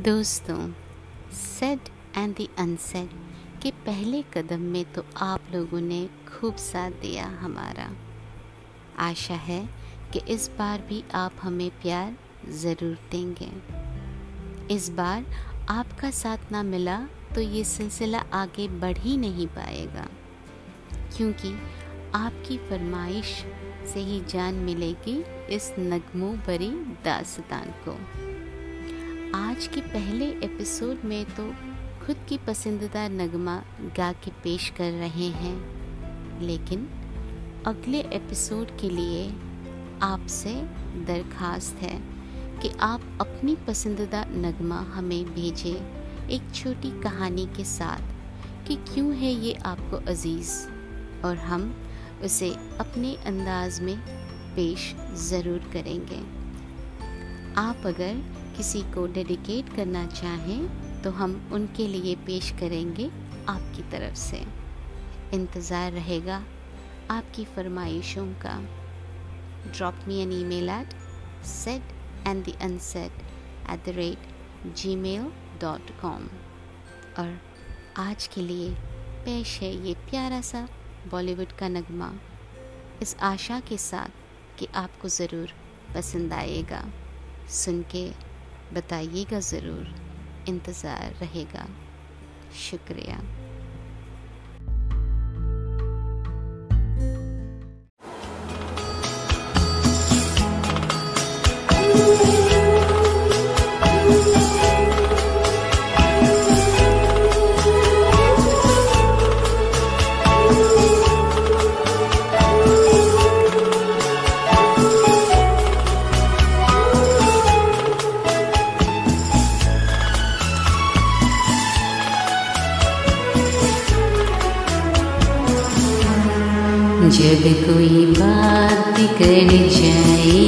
दोस्तों said and the unsaid के पहले कदम में तो आप लोगों ने खूब साथ दिया हमारा। आशा है कि इस बार भी आप हमें प्यार ज़रूर देंगे। इस बार आपका साथ ना मिला तो ये सिलसिला आगे बढ़ ही नहीं पाएगा, क्योंकि आपकी फरमाइश से ही जान मिलेगी इस नगमों भरी दास्तान को। आज के पहले एपिसोड में तो खुद की पसंदीदा नगमा गा के पेश कर रहे हैं। लेकिन अगले एपिसोड के लिए आपसे दरखास्त है कि आप अपनी पसंदीदा नगमा हमें भेजें एक छोटी कहानी के साथ कि क्यों है ये आपको अज़ीज़? और हम उसे अपने अंदाज में पेश ज़रूर करेंगे। आप अगर किसी को डेडिकेट करना चाहें तो हम उनके लिए पेश करेंगे आपकी तरफ़ से। इंतज़ार रहेगा आपकी फरमाइशों का। Drop me an email at said and the unsaid at the rate gmail dot com और आज के लिए पेश है ये प्यारा सा बॉलीवुड का नगमा। इस आशा के साथ कि आपको ज़रूर पसंद आएगा। सुन के बताइएगा ज़रूर। इंतज़ार रहेगा। शुक्रिया। जब कोई बात कर जाए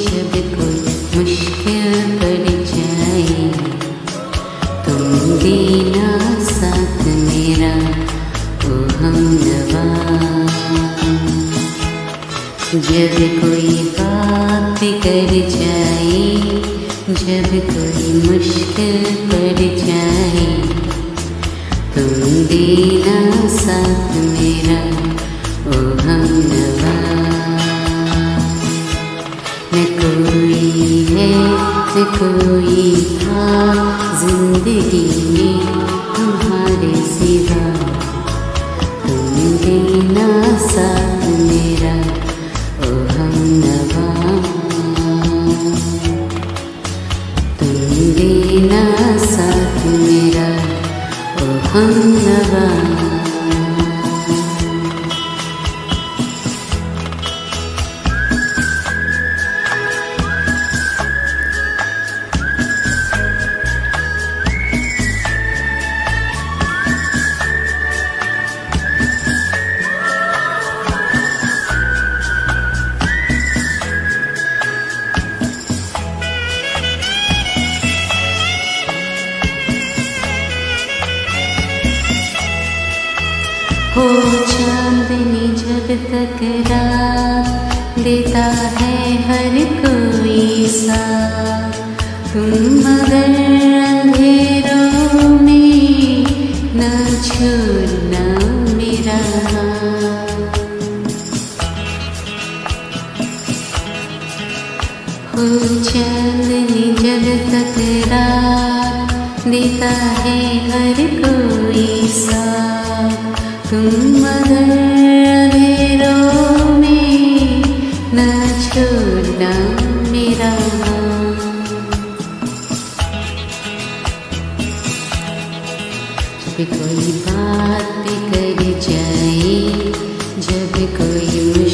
जब कोई मुश्किल पड़ जाए, तुम देना साथ मेरा ओ हम नवा। जब कोई बात कर जाए, जब कोई मुश्किल पड़ जाए, तुम देना कोई था, ज़िंदगी में तुम्हारे सिवा। तुम देना साथ मेरा, ओ हम नवा। तुम देना साथ मेरा, ओ हम नवा। हो चांदनी जब तक रात देता है हर कोई सा तुम मगर अंधेरों में न छोड़ना मेरा हो चांदनी जब तक रात देता है हर कोई कोई बात भी कर जाए जब कोई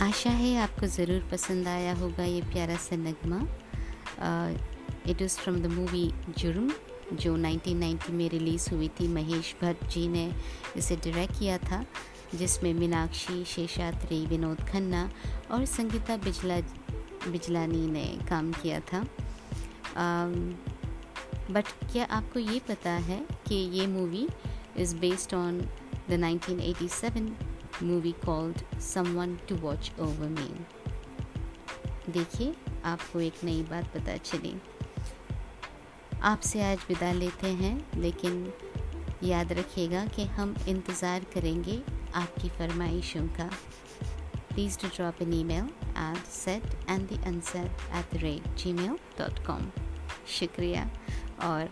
आशा है आपको ज़रूर पसंद आया होगा ये प्यारा सा नगमा। It is from the movie Jurm जो 1990 में रिलीज़ हुई थी, महेश भट्ट जी ने इसे डायरेक्ट किया था, जिसमें मीनाक्षी शेषात्री विनोद खन्ना और संगीता बिजला, बिजलानी ने काम किया था। बट क्या आपको ये पता है कि ये movie is based on the 1987 movie called someone to watch over me देखिए, आपको एक नई बात पता चली। आपसे आज विदा लेते हैं, लेकिन याद रखिएगा कि हम इंतज़ार करेंगे आपकी फरमाइशों का। Please to drop an email at said and the unsaid at the rate gmail dot com शुक्रिया, और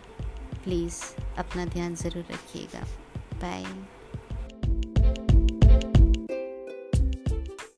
प्लीज़ अपना ध्यान ज़रूर रखिएगा। बाय